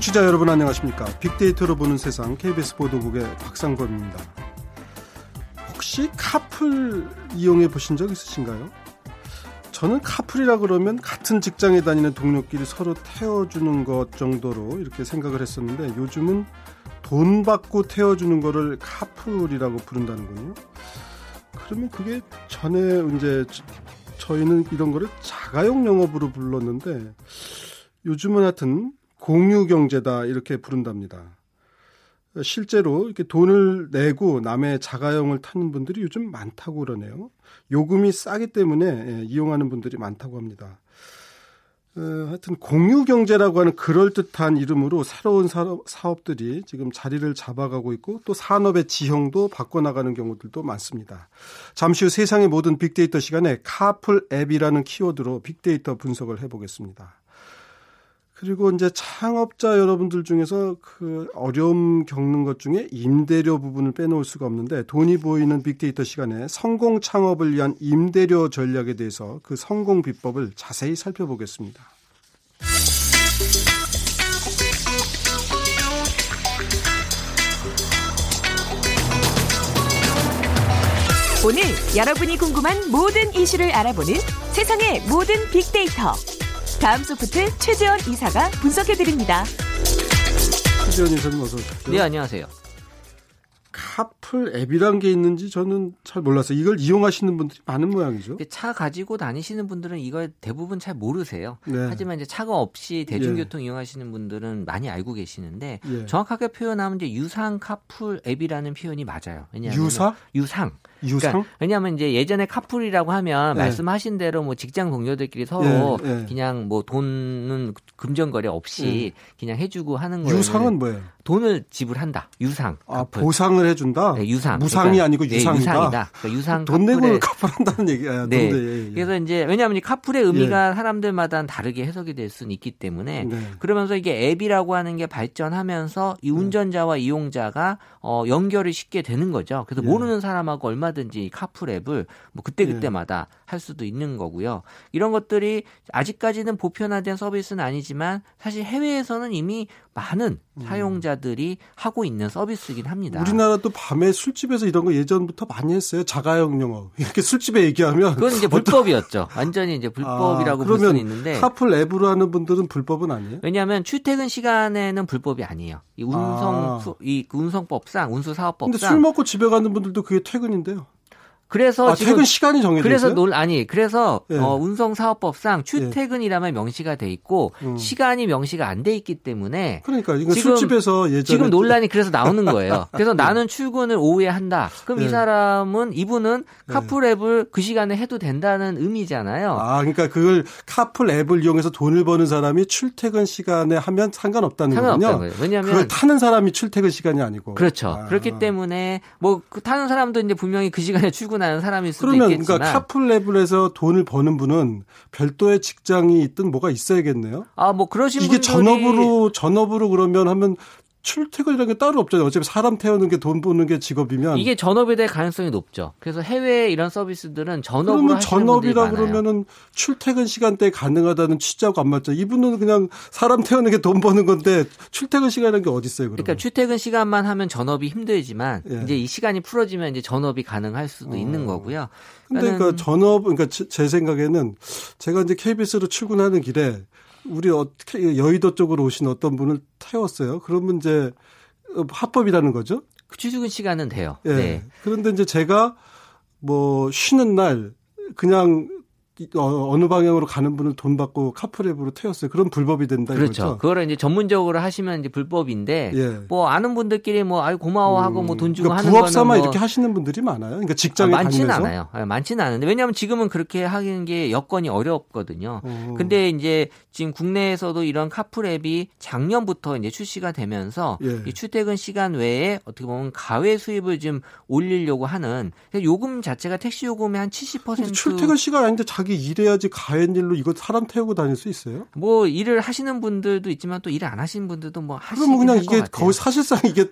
청취자 여러분 안녕하십니까? 빅데이터로 보는 세상 KBS 보도국의 박상범입니다. 혹시 카풀 이용해 보신 적 있으신가요? 저는 카풀이라 그러면 같은 직장에 다니는 동료끼리 서로 태워주는 것 정도로 이렇게 생각을 했었는데 요즘은 돈 받고 태워주는 거를 카풀이라고 부른다는군요. 그러면 그게 전에 이제 저희는 이런 거를 자가용 영업으로 불렀는데 요즘은 하여튼 공유 경제다 이렇게 부른답니다. 실제로 이렇게 돈을 내고 남의 자가용을 타는 분들이 요즘 많다고 그러네요. 요금이 싸기 때문에 예, 이용하는 분들이 많다고 합니다. 어, 하여튼 공유 경제라고 하는 그럴듯한 이름으로 새로운 사업, 들이 지금 자리를 잡아가고 있고 또 산업의 지형도 바꿔나가는 경우들도 많습니다. 잠시 후 세상의 모든 빅데이터 시간에 카풀 앱이라는 키워드로 빅데이터 분석을 해보겠습니다. 그리고 이제 창업자 여러분들 중에서 그 어려움 겪는 것 중에 임대료 부분을 빼놓을 수가 없는데 돈이 보이는 빅데이터 시간에 성공 창업을 위한 임대료 전략에 대해서 그 성공 비법을 자세히 살펴보겠습니다. 오늘 여러분이 궁금한 모든 이슈를 알아보는 세상의 모든 빅데이터. 다음 소프트 최재원 이사가 분석해드립니다. 최재원 이사님 어서 오십시오. 네, 안녕하세요. 카 풀 앱이란 게 있는지 저는 잘 몰랐어요. 이걸 이용하시는 분들이 많은 모양이죠. 차 가지고 다니시는 분들은 이걸 대부분 잘 모르세요. 네. 하지만 이제 차가 없이 대중교통 예. 이용하시는 분들은 많이 알고 계시는데 예. 정확하게 표현하면 이제 유상 카풀 앱이라는 표현이 맞아요. 왜냐하면 유사? 유상. 유상? 그러니까 왜냐하면 이제 예전에 카풀이라고 하면 네. 말씀하신 대로 뭐 직장 동료들끼리 서로 네, 네. 그냥 뭐 돈은 금전거래 없이 네. 그냥 해주고 하는 거예요. 유상은 뭐예요? 돈을 지불한다. 유상. 아, 보상을 해준다? 네, 유상. 무상이 그러니까, 아니고 유상이다. 네, 유상이다. 그러니까 유상. 돈 내고 카풀한다는 얘기야. 네. 예, 예. 그래서 이제 왜냐하면 이 카풀의 의미가 예. 사람들마다 다르게 해석이 될 수는 있기 때문에 네. 그러면서 이게 앱이라고 하는 게 발전하면서 이 운전자와 이용자가 어, 연결이 쉽게 되는 거죠. 그래서 예. 모르는 사람하고 얼마든지 카풀 앱을 뭐 그때 그때마다 예. 할 수도 있는 거고요. 이런 것들이 아직까지는 보편화된 서비스는 아니지만 사실 해외에서는 이미 많은 음. 사용자들이 하고 있는 서비스이긴 합니다. 우리나라도 밤에 술집에서 이런 거 예전부터 많이 했어요. 자가용 영업. 이렇게 술집에 얘기하면 그건 이제 불법이었죠. 완전히 이제 불법이라고 아, 볼 수는 있는데 카풀 앱으로 하는 분들은 불법은 아니에요? 왜냐하면 출퇴근 시간에는 불법이 아니에요. 이 운송 아. 이 운송법상 운수사업법상. 근데 술 먹고 집에 가는 분들도 그게 퇴근인데요. 그래서 아, 지금 퇴근 시간이 정해져 그래서 있어요? 놀 아니 그래서 예. 어, 운송사업법상 출퇴근이라면 명시가 돼 있고 음. 시간이 명시가 안 돼 있기 때문에 그러니까 이거 지금, 술집에서 예전에 지금 논란이 그래서 나오는 거예요. 그래서 나는 출근을 오후에 한다. 그럼 예. 이 사람은 이분은 예. 카풀 앱을 그 시간에 해도 된다는 의미잖아요. 아 그러니까 그걸 카풀 앱을 이용해서 돈을 버는 사람이 출퇴근 시간에 하면 상관없다는 상관없다는 거군요. 거예요. 왜냐하면 그걸 타는 사람이 출퇴근 시간이 아니고 그렇죠. 아. 그렇기 때문에 뭐 그 타는 사람도 이제 분명히 그 시간에 출근 출근하는 사람일 수도 그러면 있겠지만 그러니까 카풀랩을해서 돈을 버는 분은 별도의 직장이 있든 뭐가 있어야겠네요. 아 뭐 그러신 이게 분들이... 전업으로 전업으로 그러면 하면 출퇴근이라는 게 따로 없잖아요. 어차피 사람 태우는 게 돈 버는 게 직업이면 이게 전업이 될 가능성이 높죠. 그래서 해외 이런 서비스들은 전업으로 그러면 전업이라 그러면은 출퇴근 시간대에 가능하다는 취지하고 안 맞죠. 이분은 그냥 사람 태우는 게 돈 버는 건데 출퇴근 시간이라는 게 어디 있어요? 그러면? 그러니까 출퇴근 시간만 하면 전업이 힘들지만 예. 이제 이 시간이 풀어지면 이제 전업이 가능할 수도 어. 있는 거고요. 근데 그러니까 전업 그러니까 제 생각에는 제가 이제 KBS로 출근하는 길에 우리 어떻게 여의도 쪽으로 오신 어떤 분을 태웠어요. 그러면 이제 합법이라는 거죠. 그 출근 시간은 돼요. 예. 네. 그런데 이제 제가 뭐 쉬는 날 그냥 어, 어느 방향으로 가는 분을 돈 받고 카풀앱으로 태웠어요. 그럼 불법이 된다 그렇죠. 이거죠. 그거를 이제 전문적으로 하시면 이제 불법인데 예. 뭐 아는 분들끼리 뭐 아유 고마워하고 뭐 음. 뭐돈 주고 그러니까 하는 부업 삼아 뭐 이렇게 하시는 분들이 많아요. 그러니까 직장에 아, 많지는 다니면서? 않아요. 아, 많지는 않은데 왜냐하면 지금은 그렇게 하는 게 여건이 어렵거든요. 오. 근데 이제 지금 국내에서도 이런 카풀앱이 작년부터 이제 출시가 되면서 예. 이 출퇴근 시간 외에 어떻게 보면 가외 수입을 좀 올리려고 하는 요금 자체가 택시 요금의 한 70% 출퇴근 시간 아닌데 자기 이게 일해야지 가연 일로 이거 사람 태우고 다닐 수 있어요? 뭐 일을 하시는 분들도 있지만 또 일을 안 하시는 분들도 뭐 하시는 그럼 그냥 이게 거의 사실상 이게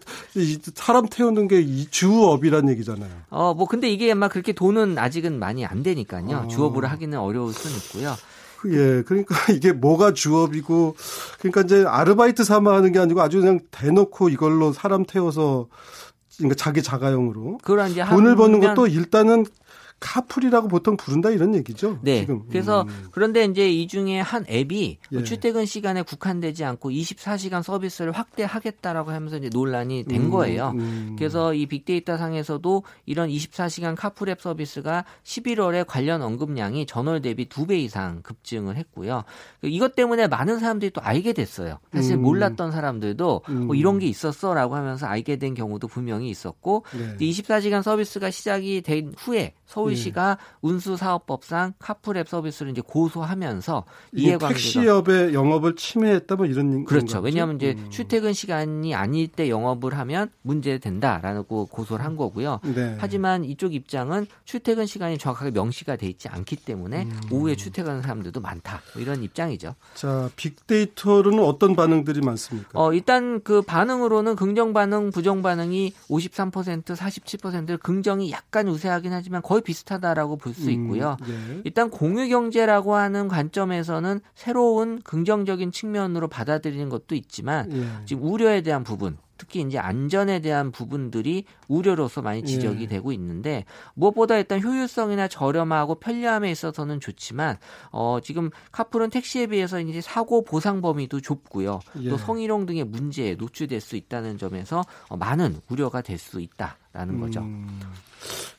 사람 태우는 게 주업이란 얘기잖아요. 어 뭐 근데 이게 막 그렇게 돈은 아직은 많이 안 되니까요. 아. 주업으로 하기는 어려울 수는 있고요. 예, 그러니까 이게 뭐가 주업이고, 그러니까 이제 아르바이트 삼아 하는 게 아니고 아주 그냥 대놓고 이걸로 사람 태워서, 그러니까 자기 자가용으로. 그걸 이제 돈을 버는 것도 일단은 카풀이라고 보통 부른다 이런 얘기죠. 네. 지금. 그래서 음. 그런데 이제 이 중에 한 앱이 예. 출퇴근 시간에 국한되지 않고 24시간 서비스를 확대하겠다라고 하면서 이제 논란이 된 음. 거예요. 음. 그래서 이 빅데이터 상에서도 이런 24시간 카풀 앱 서비스가 11월에 관련 언급량이 전월 대비 2배 이상 급증을 했고요. 이것 때문에 많은 사람들이 또 알게 됐어요. 사실 음. 몰랐던 사람들도 뭐 이런 게 있었어라고 하면서 알게 된 경우도 분명히 있었고 네. 24시간 서비스가 시작이 된 후에 서울 시가 네. 운수사업법상 카풀앱 서비스를 이제 고소하면서 이해관계가 택시업의 영업을 침해했다 뭐 이런 그렇죠. 왜냐하면 이제 음. 출퇴근 시간이 아닐 때 영업을 하면 문제된다라고 고소를 한 거고요. 네. 하지만 이쪽 입장은 출퇴근 시간이 정확하게 명시가 돼 있지 않기 때문에 음. 오후에 출퇴근하는 사람들도 많다. 뭐 이런 입장이죠. 자, 빅데이터로는 어떤 반응들이 많습니까? 어, 일단 그 반응으로는 긍정 반응, 부정 반응이 53%, 47% 긍정이 약간 우세하긴 하지만 거의 거의 비슷하다라고 볼수 음, 있고요. 음, 네. 일단 공유 경제라고 하는 관점에서는 새로운 긍정적인 측면으로 받아들이는 것도 있지만 네. 지금 우려에 대한 부분 특히 이제 안전에 대한 부분들이 우려로서 많이 지적이 예. 되고 있는데 무엇보다 일단 효율성이나 저렴하고 편리함에 있어서는 좋지만 어 지금 카풀은 택시에 비해서 이제 사고 보상 범위도 좁고요. 예. 또 성희롱 등의 문제에 노출될 수 있다는 점에서 어, 많은 우려가 될 수 있다라는 거죠. 음.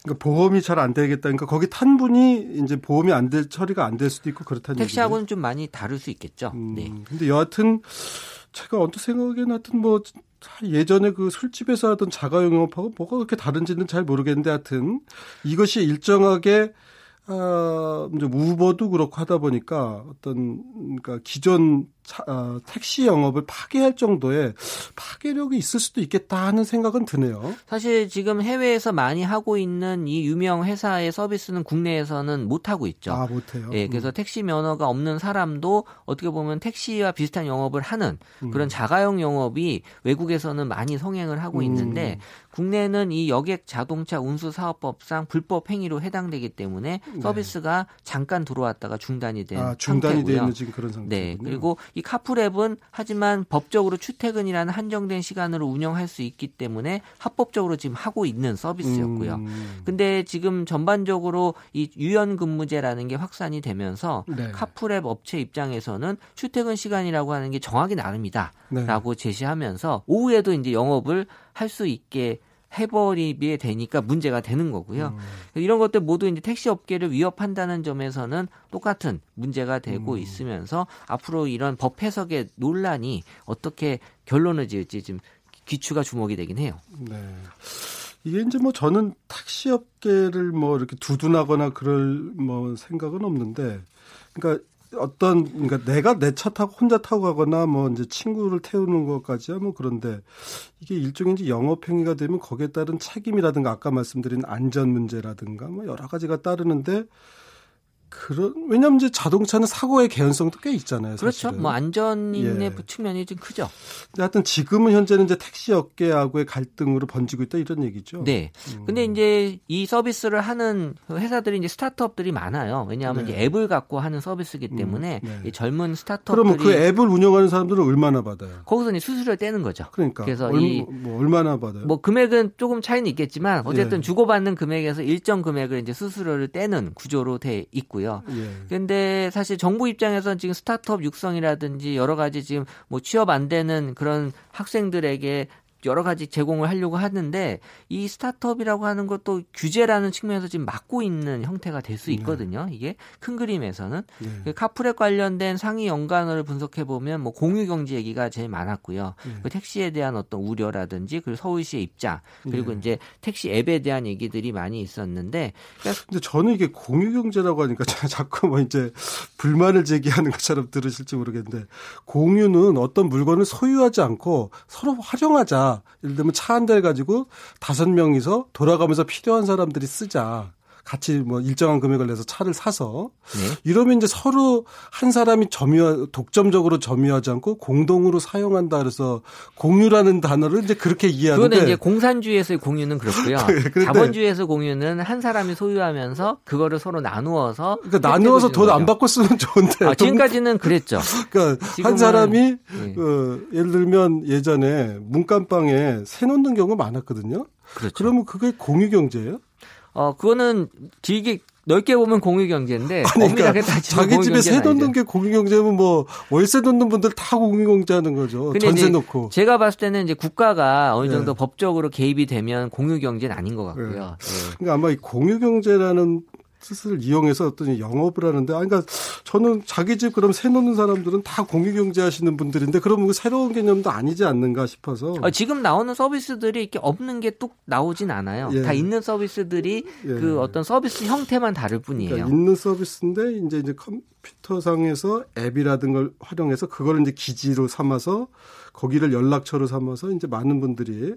그러니까 보험이 잘 안 되겠다. 그러니까 거기 탄 분이 이제 보험이 안 될 처리가 안 될 수도 있고 그렇다는 택시하고는 얘기좀 많이 다를 수 있겠죠. 음, 네. 근데 여하튼 제가 언뜻 생각하기에는 하여튼 뭐 예전에 그 술집에서 하던 자가용 영업하고 뭐가 그렇게 다른지는 잘 모르겠는데 하여튼 이것이 일정하게 아, 이제 우버도 그렇고 하다 보니까 어떤 그러니까 기존 차, 어, 택시 영업을 파괴할 정도의 파괴력이 있을 수도 있겠다 하는 생각은 드네요. 사실 지금 해외에서 많이 하고 있는 이 유명 회사의 서비스는 국내에서는 못 하고 있죠. 아, 못 해요. 예, 그래서 음. 택시 면허가 없는 사람도 어떻게 보면 택시와 비슷한 영업을 하는 음. 그런 자가용 영업이 외국에서는 많이 성행을 하고 음. 있는데 국내는 이 여객 자동차 운수 사업법상 불법 행위로 해당되기 때문에 네. 서비스가 네. 잠깐 들어왔다가 중단이 된 아, 중단이 되는 지금 그런 상태. 네. 그리고 이 카풀앱은 하지만 법적으로 출퇴근이라는 한정된 시간으로 운영할 수 있기 때문에 합법적으로 지금 하고 있는 서비스였고요. 음. 근데 지금 전반적으로 이 유연 근무제라는 게 확산이 되면서 네. 카풀앱 업체 입장에서는 출퇴근 시간이라고 하는 게 정하기 나름이다라고 네. 제시하면서 오후에도 이제 영업을 할 수 있게 해버리게 되니까 문제가 되는 거고요. 음. 이런 것들 모두 이제 택시 업계를 위협한다는 점에서는 똑같은 문제가 되고 음. 있으면서 앞으로 이런 법 해석의 논란이 어떻게 결론을 지을지 지금 귀추가 주목이 되긴 해요. 네. 이게 이제 뭐 저는 택시 업계를 뭐 이렇게 두둔하거나 그럴 뭐 생각은 없는데 그러니까 어떤 그러니까 내가 내 차 타고 혼자 타고 가거나 뭐 이제 친구를 태우는 것까지야 뭐 그런데 이게 일종의 이제 영업 행위가 되면 거기에 따른 책임이라든가 아까 말씀드린 안전 문제라든가 뭐 여러 가지가 따르는데 그런 왜냐하면 이제 자동차는 사고의 개연성도 꽤 있잖아요. 그렇죠. 사실은. 뭐 안전의 예. 측면이 좀 크죠. 근데 하여튼 지금은 현재는 이제 택시 업계하고의 갈등으로 번지고 있다 이런 얘기죠. 네. 음. 근데 이제 이 서비스를 하는 회사들이 이제 스타트업들이 많아요. 왜냐하면 네. 이제 앱을 갖고 하는 서비스이기 음. 때문에 음. 네. 젊은 스타트업들이 그러면 그 앱을 운영하는 사람들은 얼마나 받아요? 거기서 이제 수수료를 떼는 거죠. 그러니까 그래서 얼, 이 뭐 얼마나 받아요? 뭐 금액은 조금 차이는 있겠지만 어쨌든 예. 주고받는 금액에서 일정 금액을 이제 수수료를 떼는 구조로 돼 있고. 있고요. 예. 근데 사실 정부 입장에서는 지금 스타트업 육성이라든지 여러 가지 지금 뭐 취업 안 되는 그런 학생들에게 여러 가지 제공을 하려고 하는데 이 스타트업이라고 하는 것도 규제라는 측면에서 지금 막고 있는 형태가 될수 네. 있거든요. 네. 이게 큰 그림에서는 네. 그 카풀에 관련된 상위 연관어를 분석해 보면 뭐 공유 경제 얘기가 제일 많았고요. 네. 그 택시에 대한 어떤 우려라든지 그리고 서울시의 입장 그리고 네. 이제 택시 앱에 대한 얘기들이 많이 있었는데 그러니까 근데 저는 이게 공유 경제라고 하니까 자꾸 뭐 이제 불만을 제기하는 것처럼 들으실지 모르겠는데 공유는 어떤 물건을 소유하지 않고 서로 활용하자 예를 들면 차 한 대를 가지고 다섯 명이서 돌아가면서 필요한 사람들이 쓰자. 같이 뭐 일정한 금액을 내서 차를 사서 네. 이러면 이제 서로 한 사람이 점유 독점적으로 점유하지 않고 공동으로 사용한다 그래서 공유라는 단어를 이제 그렇게 이해하는데 그거는 이제 공산주의에서의 공유는 그렇고요. 네, 자본주의에서 공유는 한 사람이 소유하면서 그거를 서로 나누어서 그러니까 나누어서 돈 안 받고 쓰면 좋은데 아, 지금까지는 그랬죠. 그러니까 한 사람이 네. 어, 예를 들면 예전에 문간방에 새 놓는 경우가 많았거든요. 그렇죠. 그러면 그게 공유 경제예요? 어, 그거는 길게 넓게 보면 공유 경제인데 그러니까 자기 집에 세 넣는 게 공유 경제면 뭐 월세 넣는 분들 다 공유 경제하는 거죠. 전세 놓고. 제가 봤을 때는 이제 국가가 어느 정도 네. 법적으로 개입이 되면 공유 경제는 아닌 것 같고요. 네. 네. 그러니까 아마 이 공유 경제라는 뜻을 이용해서 어떤 영업을 하는데, 아, 그러니까 저는 자기 집 그럼 새 놓는 사람들은 다 공유경제 하시는 분들인데, 그럼 그 새로운 개념도 아니지 않는가 싶어서. 아, 지금 나오는 서비스들이 이렇게 없는 게 뚝 나오진 않아요. 예. 다 있는 서비스들이 예. 그 어떤 서비스 형태만 다를 뿐이에요. 그러니까 있는 서비스인데, 이제 이제 컴퓨터상에서 앱이라든 걸 활용해서 그걸 이제 기지로 삼아서 거기를 연락처로 삼아서 이제 많은 분들이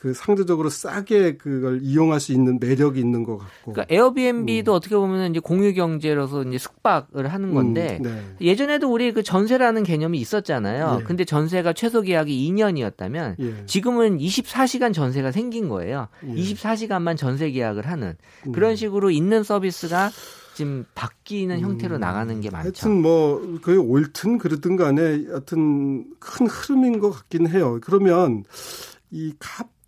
그 상대적으로 싸게 그걸 이용할 수 있는 매력이 있는 것 같고. 그러니까 에어비앤비도 음. 어떻게 보면 이제 공유 경제로서 이제 숙박을 하는 건데 음, 네. 예전에도 우리 그 전세라는 개념이 있었잖아요. 예. 근데 전세가 최소 계약이 2년이었다면 예. 지금은 24시간 전세가 생긴 거예요. 예. 24시간만 전세 계약을 하는 음. 그런 식으로 있는 서비스가 지금 바뀌는 음, 형태로 나가는 게 많죠. 하여튼 뭐 그게 옳든 그르든 간에 하여튼 큰 흐름인 것 같긴 해요. 그러면 이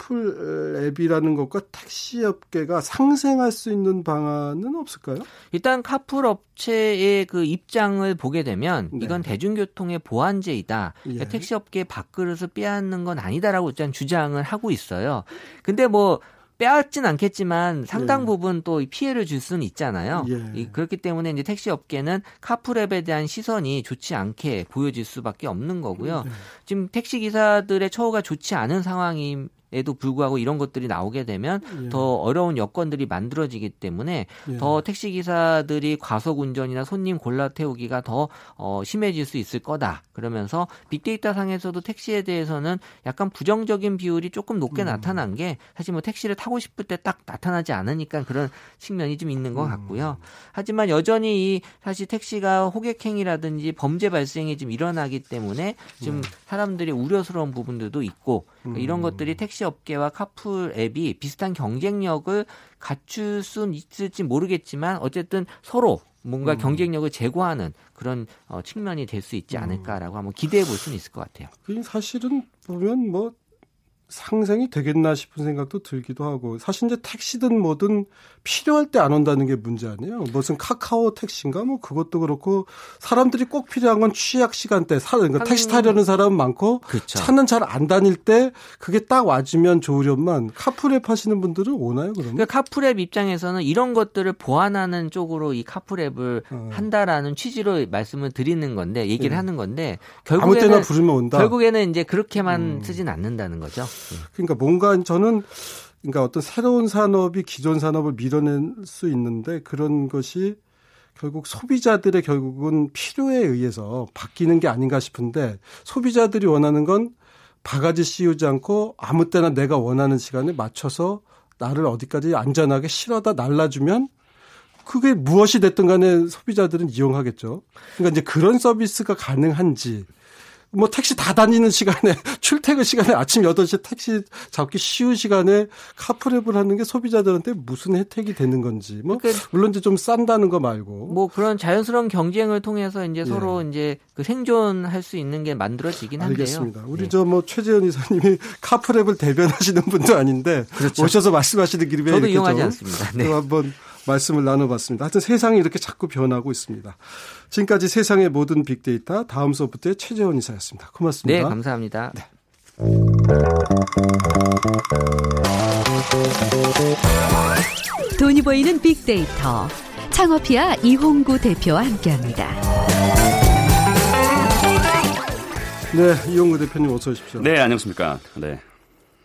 카풀 앱이라는 것과 택시 업계가 상생할 수 있는 방안은 없을까요? 일단 카풀 업체의 그 입장을 보게 되면 네. 이건 대중교통의 보완제이다. 예. 그러니까 택시 업계의 밥그릇을 빼앗는 건 아니다라고 일단 주장을 하고 있어요. 근데 뭐 빼앗진 않겠지만 상당 예. 부분 또 피해를 줄 수는 있잖아요. 예. 그렇기 때문에 이제 택시 업계는 카풀앱에 대한 시선이 좋지 않게 보여질 수밖에 없는 거고요. 예. 지금 택시 기사들의 처우가 좋지 않은 상황임 에도 불구하고 이런 것들이 나오게 되면 예. 더 어려운 여건들이 만들어지기 때문에 예. 더 택시 기사들이 과속 운전이나 손님 골라 태우기가 더 어, 심해질 수 있을 거다. 그러면서 빅데이터 상에서도 택시에 대해서는 약간 부정적인 비율이 조금 높게 음. 나타난 게 사실 뭐 택시를 타고 싶을 때 딱 나타나지 않으니까 그런 측면이 좀 있는 것 음. 같고요. 음. 하지만 여전히 이 사실 택시가 호객행위라든지 범죄 발생이 좀 일어나기 때문에 좀 음. 사람들이 우려스러운 부분들도 있고 음. 이런 것들이 택시 업계와 카풀 앱이 비슷한 경쟁력을 갖출 수는 있을지 모르겠지만 어쨌든 서로 뭔가 음. 경쟁력을 제고하는 그런 어, 측면이 될 수 있지 음. 않을까라고 한번 기대해 볼 수는 있을 것 같아요. 사실은 보면 뭐 상생이 되겠나 싶은 생각도 들기도 하고 사실 이제 택시든 뭐든 필요할 때 안 온다는 게 문제 아니에요. 무슨 카카오 택시인가 뭐 그것도 그렇고 사람들이 꼭 필요한 건 취약 시간대 사 그러니까 택시 타려는 사람은 많고 그쵸. 차는 잘 안 다닐 때 그게 딱 와주면 좋으련만 카풀앱 하시는 분들은 오나요 그러면? 그러니까 카풀앱 입장에서는 이런 것들을 보완하는 쪽으로 이 카풀앱을 어. 한다라는 취지로 말씀을 드리는 건데 얘기를 네. 하는 건데 결국에는 아무 때나 부르면 온다. 결국에는 이제 그렇게만 음. 쓰진 않는다는 거죠. 그러니까 뭔가 저는 그러니까 어떤 새로운 산업이 기존 산업을 밀어낼 수 있는데 그런 것이 결국 소비자들의 결국은 필요에 의해서 바뀌는 게 아닌가 싶은데 소비자들이 원하는 건 바가지 씌우지 않고 아무 때나 내가 원하는 시간에 맞춰서 나를 어디까지 안전하게 실어다 날라주면 그게 무엇이 됐든 간에 소비자들은 이용하겠죠. 그러니까 이제 그런 서비스가 가능한지 뭐 택시 다 다니는 시간에 출퇴근 시간에 아침 8시 택시 잡기 쉬운 시간에 카풀랩을 하는 게 소비자들한테 무슨 혜택이 되는 건지 뭐 그러니까 물론 이제 좀 싼다는 거 말고 뭐 그런 자연스러운 경쟁을 통해서 이제 예. 서로 이제 그 생존할 수 있는 게 만들어지긴 한데요. 알겠습니다. 우리 네. 저뭐 최재현 이사님이 카풀랩을 대변하시는 분도 아닌데 그렇죠. 오셔서 말씀하시는 길이 저도 이용하지 않습니다. 네. 한번 말씀을 나눠봤습니다. 하여튼 세상이 이렇게 자꾸 변하고 있습니다. 지금까지 세상의 모든 빅데이터 다음 소프트의 최재원 이사였습니다. 고맙습니다. 네, 감사합니다. 네. 돈이 보이는 빅데이터 창업이야 이홍구 대표와 함께합니다. 네, 이홍구 대표님 어서 오십시오. 네, 안녕하십니까. 네.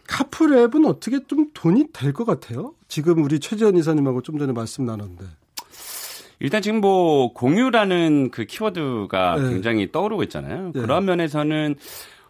카풀앱은 어떻게 좀 돈이 될 것 같아요? 지금 우리 최지원 이사님하고 좀 전에 말씀 나눴는데. 일단 지금 뭐 공유라는 그 키워드가 네. 굉장히 떠오르고 있잖아요. 네. 그런 면에서는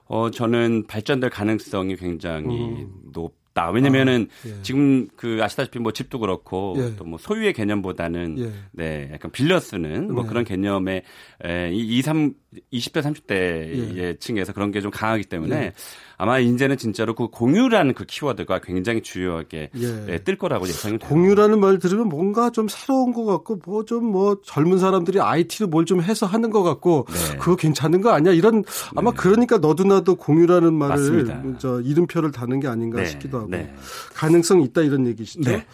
어 저는 발전될 가능성이 굉장히 음. 높 없다. 왜냐면은 아, 예. 지금 그 아시다시피 뭐 집도 그렇고 예. 또뭐 소유의 개념보다는 예. 네, 약간 빌려 쓰는 뭐 네. 그런 개념의 에, 이 2, 3 20대 30대 예. 층에서 그런 게 좀 강하기 때문에 예. 아마 이제는 진짜로 그 공유라는 그 키워드가 굉장히 주요하게 예. 예, 뜰 거라고 예상이 돼요. 공유라는 말 들으면 뭔가 좀 새로운 것 같고 뭐 좀뭐 뭐 젊은 사람들이 IT로 뭘좀 해서 하는 것 같고 네. 그거 괜찮은 거 아니야? 이런 아마 네. 그러니까 너도 나도 공유라는 말을 맞습니다. 저 이름표를 다는 게 아닌가 네. 싶기도 하고 네. 가능성 있다 이런 얘기시죠. 네.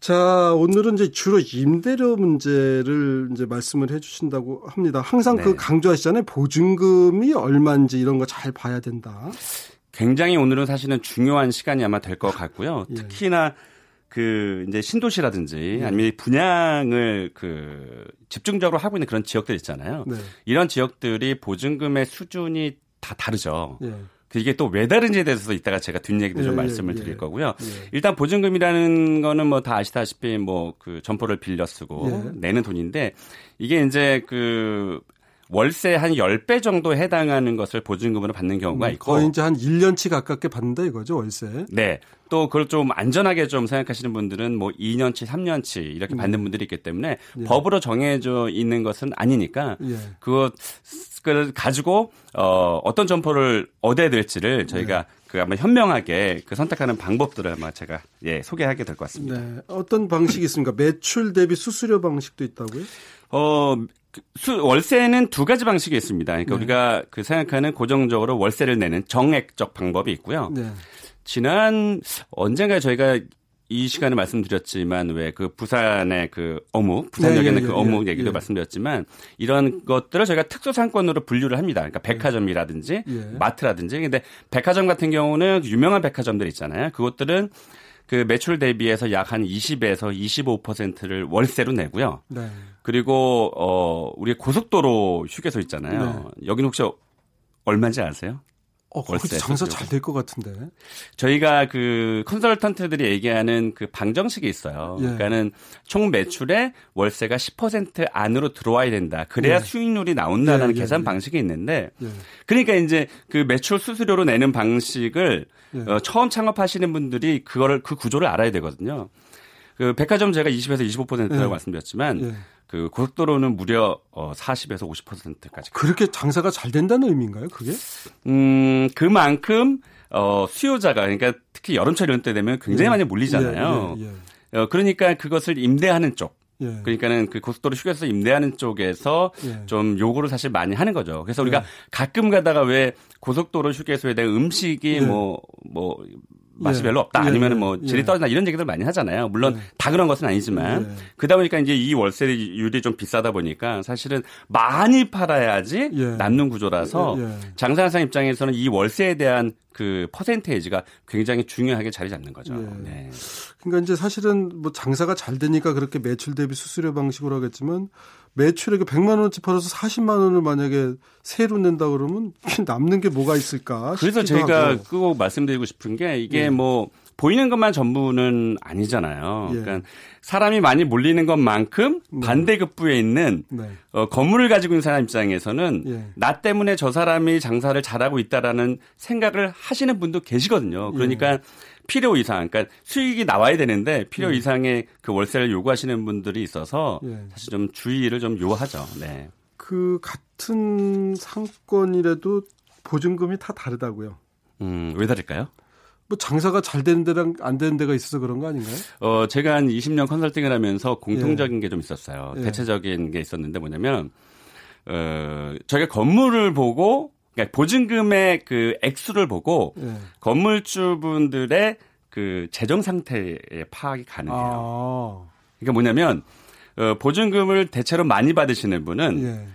자, 오늘은 이제 주로 임대료 문제를 이제 말씀을 해 주신다고 합니다. 항상 그 네. 그 강조하시잖아요. 보증금이 얼마인지 이런 거 잘 봐야 된다. 굉장히 오늘은 사실은 중요한 시간이 아마 될 것 같고요. 예. 특히나 그 이제 신도시라든지 예. 아니면 분양을 그 집중적으로 하고 있는 그런 지역들 있잖아요. 네. 이런 지역들이 보증금의 수준이 다 다르죠. 예. 이게 또 왜 다른지에 대해서 이따가 제가 뒷얘기도 좀 예, 말씀을 예, 드릴 거고요. 예. 일단 보증금이라는 거는 뭐 다 아시다시피 뭐 그 점포를 빌려 쓰고 예. 내는 돈인데 이게 이제 그 월세 한 10배 정도 해당하는 것을 보증금으로 받는 경우가 음, 있고 거의 이제 한 1년치 가깝게 받는다 이거죠, 월세. 네. 또 그걸 좀 안전하게 좀 생각하시는 분들은 뭐 2년치, 3년치 이렇게 받는 음. 분들이 있기 때문에 예. 법으로 정해져 있는 것은 아니니까 예. 그거 그 가지고 어 어떤 점포를 얻어야 될지를 저희가 네. 그 아마 현명하게 그 선택하는 방법들을 아마 제가 예 소개하게 될 것 같습니다. 네. 어떤 방식이 있습니까? 매출 대비 수수료 방식도 있다고요? 어 수, 월세는 두 가지 방식이 있습니다. 그러니까 네. 우리가 그 생각하는 고정적으로 월세를 내는 정액적 방법이 있고요. 네. 지난 언젠가 저희가 이 시간에 말씀드렸지만 왜 그 부산의 그 어묵, 부산역에 있는 네, 예, 그 예, 어묵 예, 얘기도 예. 말씀드렸지만 이런 것들을 저희가 특수 상권으로 분류를 합니다. 그러니까 백화점이라든지 예. 마트라든지 근데 백화점 같은 경우는 유명한 백화점들 있잖아요. 그것들은 그 매출 대비해서 약 한 20에서 25%를 월세로 내고요. 네. 그리고 어 우리 고속도로 휴게소 있잖아요. 네. 여기는 혹시 얼마인지 아세요? 어, 거기서 장사 잘 될 것 같은데. 저희가 그 컨설턴트들이 얘기하는 그 방정식이 있어요. 예. 그러니까는 총 매출의 월세가 10% 안으로 들어와야 된다. 그래야 예. 수익률이 나온다라는 예, 예 계산 예. 방식이 있는데 예. 그러니까 이제 그 매출 수수료로 내는 방식을 어, 처음 창업하시는 분들이 그거를 그 구조를 알아야 되거든요. 그 백화점 제가 20에서 25%라고 말씀드렸지만 그 고속도로는 무려 어 40에서 50%까지. 그렇게 장사가 잘 된다는 의미인가요, 그게? 음, 그만큼 어 수요자가 그러니까 특히 여름철 이런 때 되면 굉장히 예. 많이 몰리잖아요. 예, 예, 예, 어 그러니까 그것을 임대하는 쪽 예. 그러니까는 그 고속도로 휴게소 임대하는 쪽에서 예. 좀 요구를 사실 많이 하는 거죠. 그래서 우리가 예. 가끔 가다가 왜 고속도로 휴게소에 대한 음식이 뭐뭐 뭐 맛이 예. 별로 없다 아니면은 뭐 질이 예. 떨어진다 이런 얘기들 많이 하잖아요. 물론 예. 다 그런 것은 아니지만 그러다 보니까 이제 이 월세율이 좀 비싸다 보니까 사실은 많이 팔아야지 남는 구조라서 장사상 입장에서는 이 월세에 대한 그 퍼센테이지가 굉장히 중요하게 자리 잡는 거죠. 네. 그러니까 이제 사실은 뭐 장사가 잘 되니까 그렇게 매출 대비 수수료 방식으로 하겠지만 매출액이 100만 원어치 벌어서 40만 원을 만약에 세로 낸다 그러면 남는 게 뭐가 있을까? 그래서 저희가 그거 말씀드리고 싶은 게 이게 예. 뭐 보이는 것만 전부는 아니잖아요. 예. 그러니까 사람이 많이 몰리는 것만큼 네. 반대급부에 있는 네. 어, 건물을 가지고 있는 사람 입장에서는 예. 나 때문에 저 사람이 장사를 잘하고 있다라는 생각을 하시는 분도 계시거든요. 그러니까 예. 필요 이상, 그러니까 수익이 나와야 되는데 필요 음. 이상의 그 월세를 요구하시는 분들이 있어서 예. 사실 좀 주의를 좀 요하죠. 네. 그 같은 상권이라도 보증금이 다 다르다고요. 음, 왜 다를까요? 뭐 장사가 잘 되는 데랑 안 되는 데가 있어서 그런 거 아닌가요? 어, 제가 한 20년 컨설팅을 하면서 공통적인 예. 게좀 있었어요. 예. 대체적인 게 있었는데 뭐냐면 어, 저희가 건물을 보고 그러니까 보증금의 그 액수를 보고 네. 건물주분들의 그 재정 상태의 파악이 가능해요. 아. 그러니까 뭐냐면 어, 보증금을 대체로 많이 받으시는 분은 예.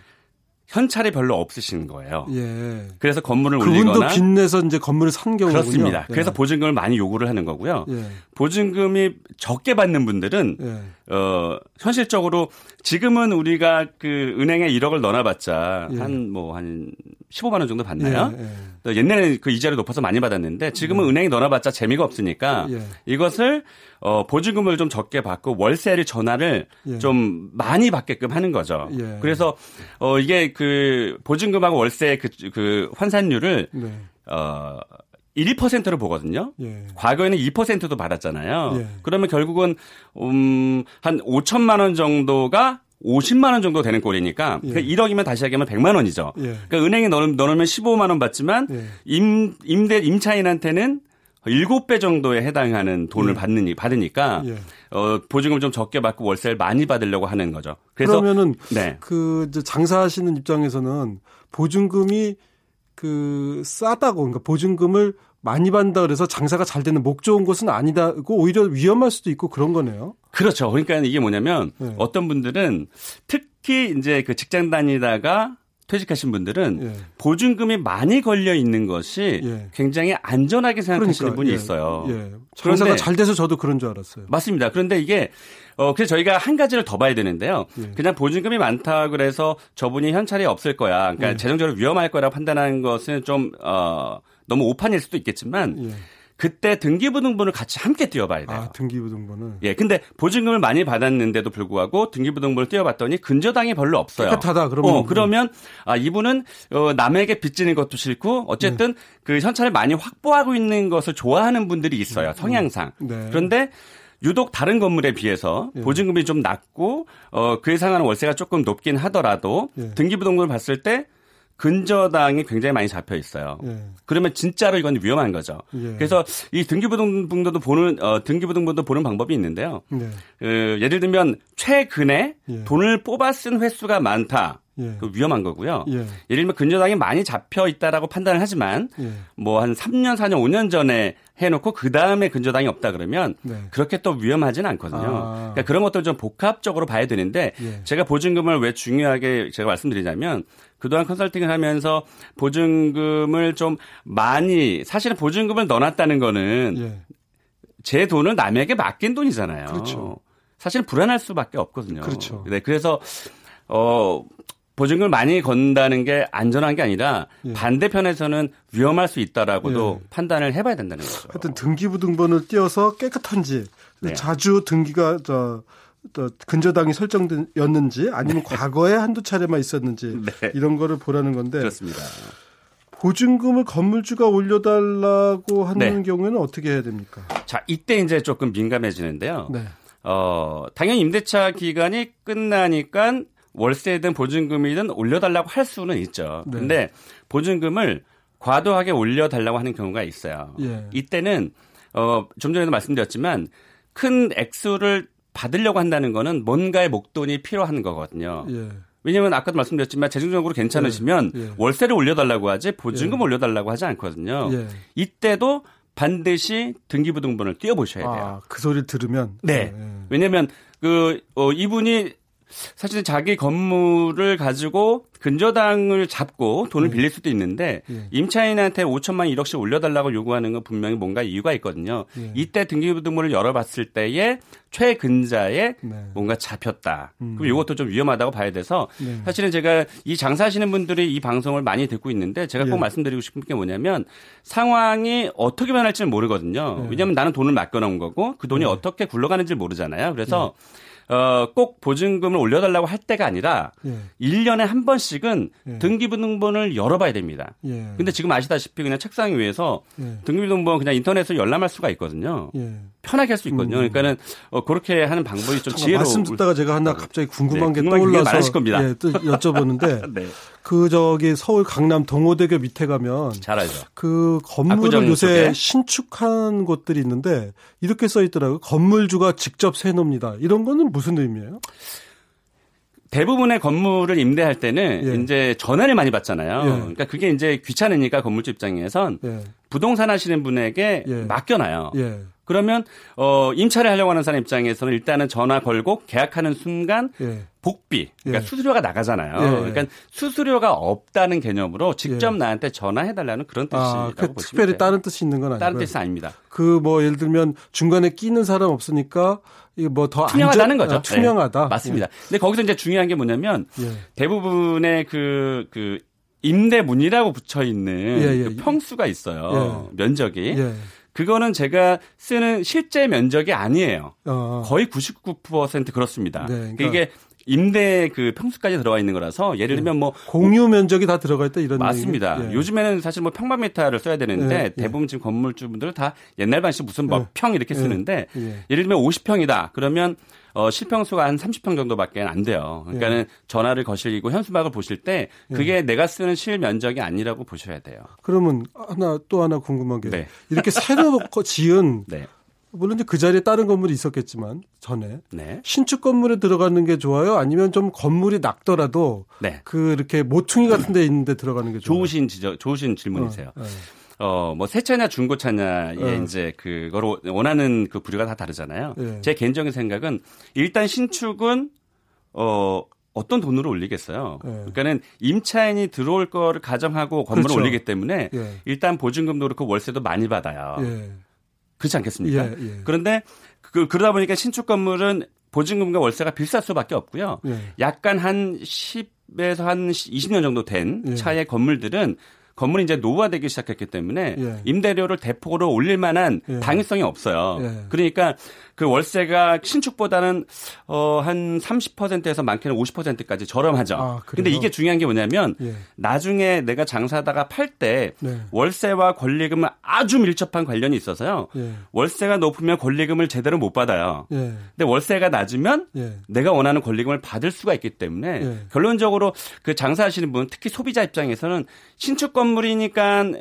현찰이 별로 없으신 거예요. 예. 그래서 건물을 그분도 올리거나 빚내서 이제 건물을 산 경우군요. 그렇습니다. 예. 그래서 보증금을 많이 요구를 하는 거고요. 예. 보증금이 적게 받는 분들은 예. 어 현실적으로 지금은 우리가 그 은행에 1억을 넣어놔봤자 한 뭐한 뭐 15만 원 정도 받나요? 예, 예. 옛날에는 그 이자를 높아서 많이 받았는데 지금은 예. 은행에 넣어놔봤자 재미가 없으니까 예. 이것을 어, 보증금을 좀 적게 받고 월세를 전화를 예. 좀 많이 받게끔 하는 거죠. 예. 그래서 어, 이게 그 보증금하고 월세 그, 그 환산율을 네. 어, 1%로 보거든요. 예. 과거에는 2%도 받았잖아요. 예. 그러면 결국은 음, 한 5천만 원 정도가 50만 원 정도 되는 꼴이니까 예. 그러니까 1억이면 다시 얘기하면 100만 원이죠. 예. 그러니까 은행에 넣, 넣으면 15만 원 받지만 예. 임 임대 임차인한테는 7배 정도에 해당하는 돈을 예. 받는 받으니까 예. 어, 보증금 좀 적게 받고 월세를 많이 받으려고 하는 거죠. 그래서 그러면은 네. 그 장사하시는 입장에서는 보증금이 그 싸다고 그러니까 보증금을 많이 받는다 그래서 장사가 잘 되는 목 좋은 곳은 아니다고 오히려 위험할 수도 있고 그런 거네요. 그렇죠. 그러니까 이게 뭐냐면 네. 어떤 분들은 특히 이제 그 직장 다니다가 퇴직하신 분들은 예. 보증금이 많이 걸려 있는 것이 예. 굉장히 안전하게 생각하시는 그러니까, 분이 예. 있어요. 예. 장사가 잘 돼서 저도 그런 줄 알았어요. 맞습니다. 그런데 이게 어 그래서 저희가 한 가지를 더 봐야 되는데요. 예. 그냥 보증금이 많다 그래서 저분이 현찰이 없을 거야. 그러니까 예. 재정적으로 위험할 거라고 판단하는 것은 좀어 너무 오판일 수도 있겠지만 예. 그때 등기부등본을 같이 함께 띄워봐야 돼요. 아, 등기부등본을. 예, 근데 보증금을 많이 받았는데도 불구하고 등기부등본을 띄워봤더니 근저당이 별로 없어요. 깨끗하다. 그러면 어, 그러면 아 이분은 어, 남에게 빚지는 것도 싫고 어쨌든 네. 그 현찰을 많이 확보하고 있는 것을 좋아하는 분들이 있어요. 음. 성향상. 네. 그런데 유독 다른 건물에 비해서 예. 보증금이 좀 낮고 어 그에 상한 월세가 조금 높긴 하더라도 예. 등기부등본을 봤을 때 근저당이 굉장히 많이 잡혀 있어요. 예. 그러면 진짜로 이건 위험한 거죠. 예. 그래서 이 등기부등본도 보는 어, 등기부등본도 보는 방법이 있는데요. 예. 그, 예를 들면 최근에 예. 돈을 뽑아 쓴 횟수가 많다. 예. 그 위험한 거고요. 예. 를 들면 근저당이 많이 잡혀 있다라고 판단을 하지만 예. 뭐한 3년, 4년, 5년 전에 해놓고 그 다음에 근저당이 없다 그러면 네. 그렇게 또 위험하지는 않거든요. 아. 그러니까 그런 것들 좀 복합적으로 봐야 되는데 예. 제가 보증금을 왜 중요하게 제가 말씀드리냐면 그동안 컨설팅을 하면서 보증금을 좀 많이 사실은 보증금을 넣어놨다는 거는 예. 제 돈을 남에게 맡긴 돈이잖아요. 그렇죠. 사실 불안할 수밖에 없거든요. 그렇죠. 네, 그래서 어 보증금을 많이 건다는 게 안전한 게 아니라 예. 반대편에서는 위험할 수 있다라고도 예. 판단을 해봐야 된다는 거죠. 하여튼 등기부등본을 띄어서 깨끗한지 네. 자주 등기가 저또 근저당이 설정되었는지 아니면 과거에 한두 차례만 있었는지 네. 이런 거를 보라는 건데 그렇습니다. 보증금을 건물주가 올려달라고 하는 네. 경우에는 어떻게 해야 됩니까? 자 이때 이제 조금 민감해지는데요. 네. 어 당연히 임대차 기간이 끝나니까 월세든 보증금이든 올려달라고 할 수는 있죠. 네. 근데 보증금을 과도하게 올려달라고 하는 경우가 있어요. 예. 이때는 어, 좀 전에도 말씀드렸지만 큰 액수를 받으려고 한다는 거는 뭔가의 목돈이 필요한 거거든요. 예. 왜냐하면 아까도 말씀드렸지만 재정적으로 괜찮으시면 예. 예. 월세를 올려달라고 하지 보증금 예. 올려달라고 하지 않거든요. 예. 이때도 반드시 등기부등본을 띄워보셔야 돼요. 아, 그 소리를 들으면 네. 왜냐하면 그 어, 이분이 사실 자기 건물을 가지고 근저당을 잡고 돈을 예. 빌릴 수도 있는데 예. 임차인한테 5천만 1억씩 올려달라고 요구하는 건 분명히 뭔가 이유가 있거든요. 예. 이때 등기부등본을 열어봤을 때에 최근자에 네. 뭔가 잡혔다. 음. 그럼 이것도 좀 위험하다고 봐야 돼서 네. 사실은 제가 이 장사하시는 분들이 이 방송을 많이 듣고 있는데 제가 꼭 예. 말씀드리고 싶은 게 뭐냐면 상황이 어떻게 변할지는 모르거든요. 예. 왜냐하면 나는 돈을 맡겨놓은 거고 그 돈이 네. 어떻게 굴러가는지 모르잖아요. 그래서 예. 어, 꼭 보증금을 올려달라고 할 때가 아니라 예. 1년에 한 번씩은 예. 등기부등본을 열어봐야 됩니다. 예. 근데 지금 아시다시피 그냥 책상 위에서 예. 등기부등본 그냥 인터넷으로 열람할 수가 있거든요. 예. 편하게 할 수 있거든요. 음. 그러니까는 어, 그렇게 하는 방법이 좀 지혜로워. 말씀 듣다가 제가 하나 갑자기 궁금한 네, 게 떠올라서 많으실 겁니다. 예, 또 여쭤보는데 네. 그 저기 서울 강남 동호대교 밑에 가면 잘 알죠. 그 건물을 요새 쪽에? 신축한 곳들이 있는데 이렇게 써 있더라고요. 건물주가 직접 세놓습니다. 이런 거는 무슨 의미예요? 대부분의 건물을 임대할 때는 예. 이제 전화를 많이 받잖아요. 예. 그러니까 그게 이제 귀찮으니까 건물주 입장에선 예. 부동산 하시는 분에게 예. 맡겨놔요. 예. 그러면 어 임차를 하려고 하는 사람 입장에서는 일단은 전화 걸고 계약하는 순간 예. 복비 그러니까 예. 수수료가 나가잖아요. 예. 그러니까 수수료가 없다는 개념으로 직접 예. 나한테 전화해 달라는 그런 아, 뜻이라고 아, 그 특별히 돼요. 다른 뜻이 있는 건 아니고 다른 뜻은 아닙니다. 그 뭐 예를 들면 중간에 끼는 사람 없으니까 이게 뭐더 투명하다는 거죠. 아, 투명하다. 네. 맞습니다. 예. 근데 거기서 이제 중요한 게 뭐냐면 예. 대부분의 그그 그 임대문이라고 붙여 있는 그 평수가 있어요. 면적이. 그거는 제가 쓰는 실제 면적이 아니에요. 어. 거의 99% 그렇습니다. 네, 그러니까. 이게 임대 그 평수까지 들어가 있는 거라서 예를 들면 뭐 공유 면적이 다 들어가 있다 이런 맞습니다. 예. 요즘에는 사실 뭐 평방미터를 써야 되는데 예. 예. 대부분 지금 건물주분들은 다 옛날 방식 무슨 뭐평 예. 이렇게 예. 쓰는데 예 를 들면 50평이다. 그러면 어, 실평수가 한 30평 정도밖에 안 돼요. 그러니까는 예. 전화를 거실이고 현수막을 보실 때 그게 예. 내가 쓰는 실 면적이 아니라고 보셔야 돼요. 그러면 하나 또 하나 궁금한 게 네. 이렇게 새로 지은 네. 물론 이제 그 자리에 다른 건물이 있었겠지만 전에 네. 신축 건물에 들어가는 게 좋아요? 아니면 좀 건물이 낙더라도 네. 그 이렇게 모퉁이 같은 데 있는데 들어가는 게 좋아요? 좋으신 지적, 좋으신 질문이세요. 어, 네. 어, 뭐, 새 차냐 중고 차냐에 네. 이제 그거로 원하는 그 부류가 다 다르잖아요. 네. 제 개인적인 생각은 일단 신축은 어, 어떤 돈으로 올리겠어요. 네. 그러니까는 임차인이 들어올 거를 가정하고 건물을 그렇죠. 올리기 때문에 예. 일단 보증금도 그렇고 월세도 많이 받아요. 예. 그렇지 않겠습니까? 예, 예. 그런데 그, 그러다 보니까 신축 건물은 보증금과 월세가 비쌀 수밖에 없고요. 예. 약간 한 10에서 한 20년 정도 된 예. 차의 건물들은 건물이 이제 노후화되기 시작했기 때문에 예. 임대료를 대폭으로 올릴 만한 예. 당위성이 없어요. 예. 그러니까 그 월세가 신축보다는 어 한 30%에서 많게는 50%까지 저렴하죠. 아, 근데 이게 중요한 게 뭐냐면 예. 나중에 내가 장사하다가 팔때 네. 월세와 권리금은 아주 밀접한 관련이 있어서요. 예. 월세가 높으면 권리금을 제대로 못 받아요. 예. 근데 월세가 낮으면 예. 내가 원하는 권리금을 받을 수가 있기 때문에 예. 결론적으로 그 장사하시는 분 특히 소비자 입장에서는 신축 건물이니까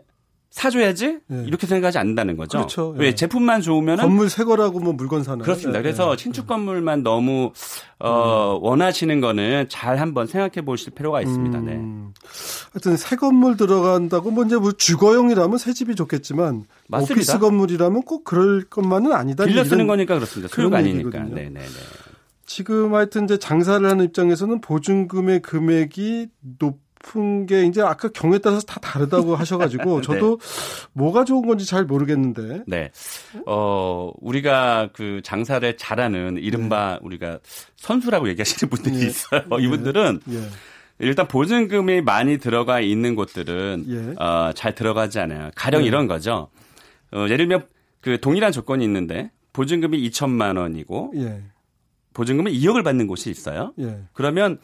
사줘야지 네. 이렇게 생각하지 않는다는 거죠. 그렇죠. 왜 네. 제품만 좋으면 건물 새 거라고 뭐 물건 사는 그렇습니다. 네. 그래서 신축 건물만 너무 어, 음. 원하시는 거는 잘 한번 생각해 보실 필요가 있습니다. 네. 음. 하여튼 새 건물 들어간다고 뭐 이제 뭐 주거용이라면 새 집이 좋겠지만 맞습니다. 오피스 건물이라면 꼭 그럴 것만은 아니다. 빌려 쓰는 거니까 그렇습니다. 소유가 아니니까. 네, 네, 네. 지금 하여튼 이제 장사를 하는 입장에서는 보증금의 금액이 높 높은 게 이제 아까 경우에 따라서 다 다르다고 하셔가지고 네. 저도 네. 뭐가 좋은 건지 잘 모르겠는데. 네. 어, 우리가 그 장사를 잘하는 이른바 네. 우리가 선수라고 얘기하시는 분들이 예. 있어요. 예. 이분들은 예. 일단 보증금이 많이 들어가 있는 곳들은 예. 어, 잘 들어가지 않아요. 가령 예. 이런 거죠. 어, 예를 들면 그 동일한 조건이 있는데 보증금이 2천만 원이고 예. 보증금을 2억을 받는 곳이 있어요. 예. 그러면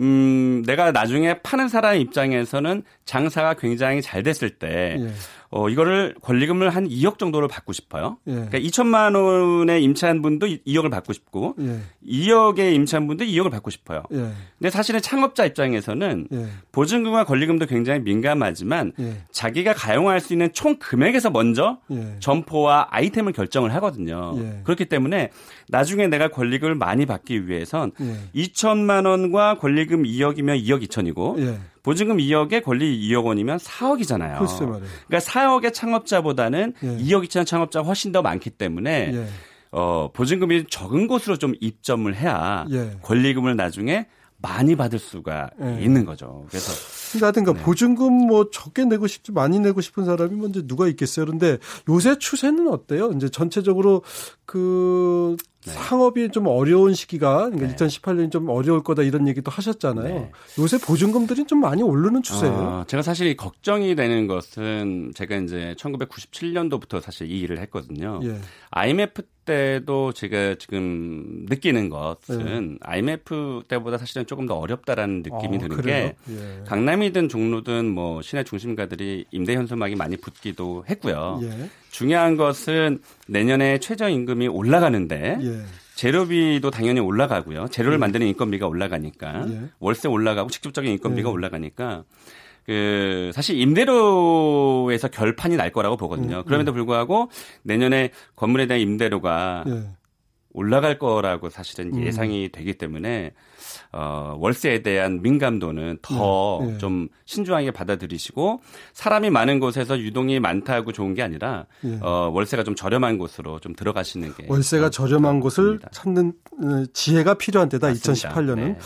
음, 내가 나중에 파는 사람 입장에서는 장사가 굉장히 잘 됐을 때 예. 어, 이거를 권리금을 한 2억 정도를 받고 싶어요. 예. 그러니까 2천만 원의 임차한 분도 2억을 받고 싶고 예. 2억의 임차한 분도 2억을 받고 싶어요. 예. 근데 사실은 창업자 입장에서는 예. 보증금과 권리금도 굉장히 민감하지만 예. 자기가 가용할 수 있는 총 금액에서 먼저 예. 점포와 아이템을 결정을 하거든요. 그렇기 때문에 나중에 내가 권리금을 많이 받기 위해선 2천만 원과 권리금 2억이면 2억 2천이고 보증금 2억에 권리 2억 원이면 4억이잖아요. 글쎄 말이에요. 그러니까 4억의 창업자보다는 예. 2억 2천 창업자가 훨씬 더 많기 때문에 예. 어, 보증금이 적은 곳으로 좀 입점을 해야 예. 권리금을 나중에 많이 받을 수가 예. 있는 거죠. 그래서 하여튼가 네. 보증금 뭐 적게 내고 싶지 많이 내고 싶은 사람이 먼저 누가 있겠어요. 그런데 요새 추세는 어때요? 이제 전체적으로 그 네. 상업이 좀 어려운 시기가 그러니까 네. 2018년이 좀 어려울 거다 이런 얘기도 하셨잖아요. 네. 요새 보증금들이 좀 많이 오르는 추세예요. 어, 제가 사실 걱정이 되는 것은 제가 이제 1997년도부터 사실 이 일을 했거든요. 예. IMF 때도 제가 지금 느끼는 것은 네. IMF 때보다 사실은 조금 더 어렵다라는 느낌이 아, 드는 그래요? 게 예. 강남이든 종로든 뭐 시내 중심가들이 임대 현수막이 많이 붙기도 했고요. 예. 중요한 것은 내년에 최저 임금이 올라가는데 예. 재료비도 당연히 올라가고요. 재료를 예. 만드는 인건비가 올라가니까 예. 월세 올라가고 직접적인 인건비가 예. 올라가니까 그 사실 임대료에서 결판이 날 거라고 보거든요. 음, 그럼에도 음. 불구하고 내년에 건물에 대한 임대료가 예. 올라갈 거라고 사실은 음. 예상이 되기 때문에 어, 월세에 대한 민감도는 더좀 네, 네. 신중하게 받아들이시고 사람이 많은 곳에서 유동이 많다고 좋은 게 아니라 네. 어, 월세가 좀 저렴한 곳으로 좀 들어가시는 게 월세가 저렴한 곳을 찾는 어, 지혜가 필요한 때다. 맞습니다. 2018년은.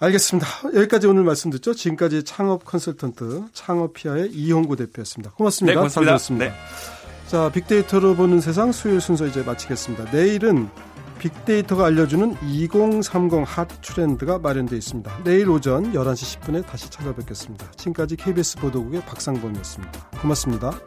네. 알겠습니다. 여기까지 오늘 말씀 듣죠. 지금까지 창업 컨설턴트 창업피아의 이홍구 대표였습니다. 고맙습니다. 네, 고맙습니다. 잘 들었습니다. 네. 자, 빅데이터로 보는 세상 수요일 순서 이제 마치겠습니다. 내일은 빅데이터가 알려주는 2030 핫 트렌드가 마련되어 있습니다. 내일 오전 11시 10분에 다시 찾아뵙겠습니다. 지금까지 KBS 보도국의 박상범이었습니다. 고맙습니다.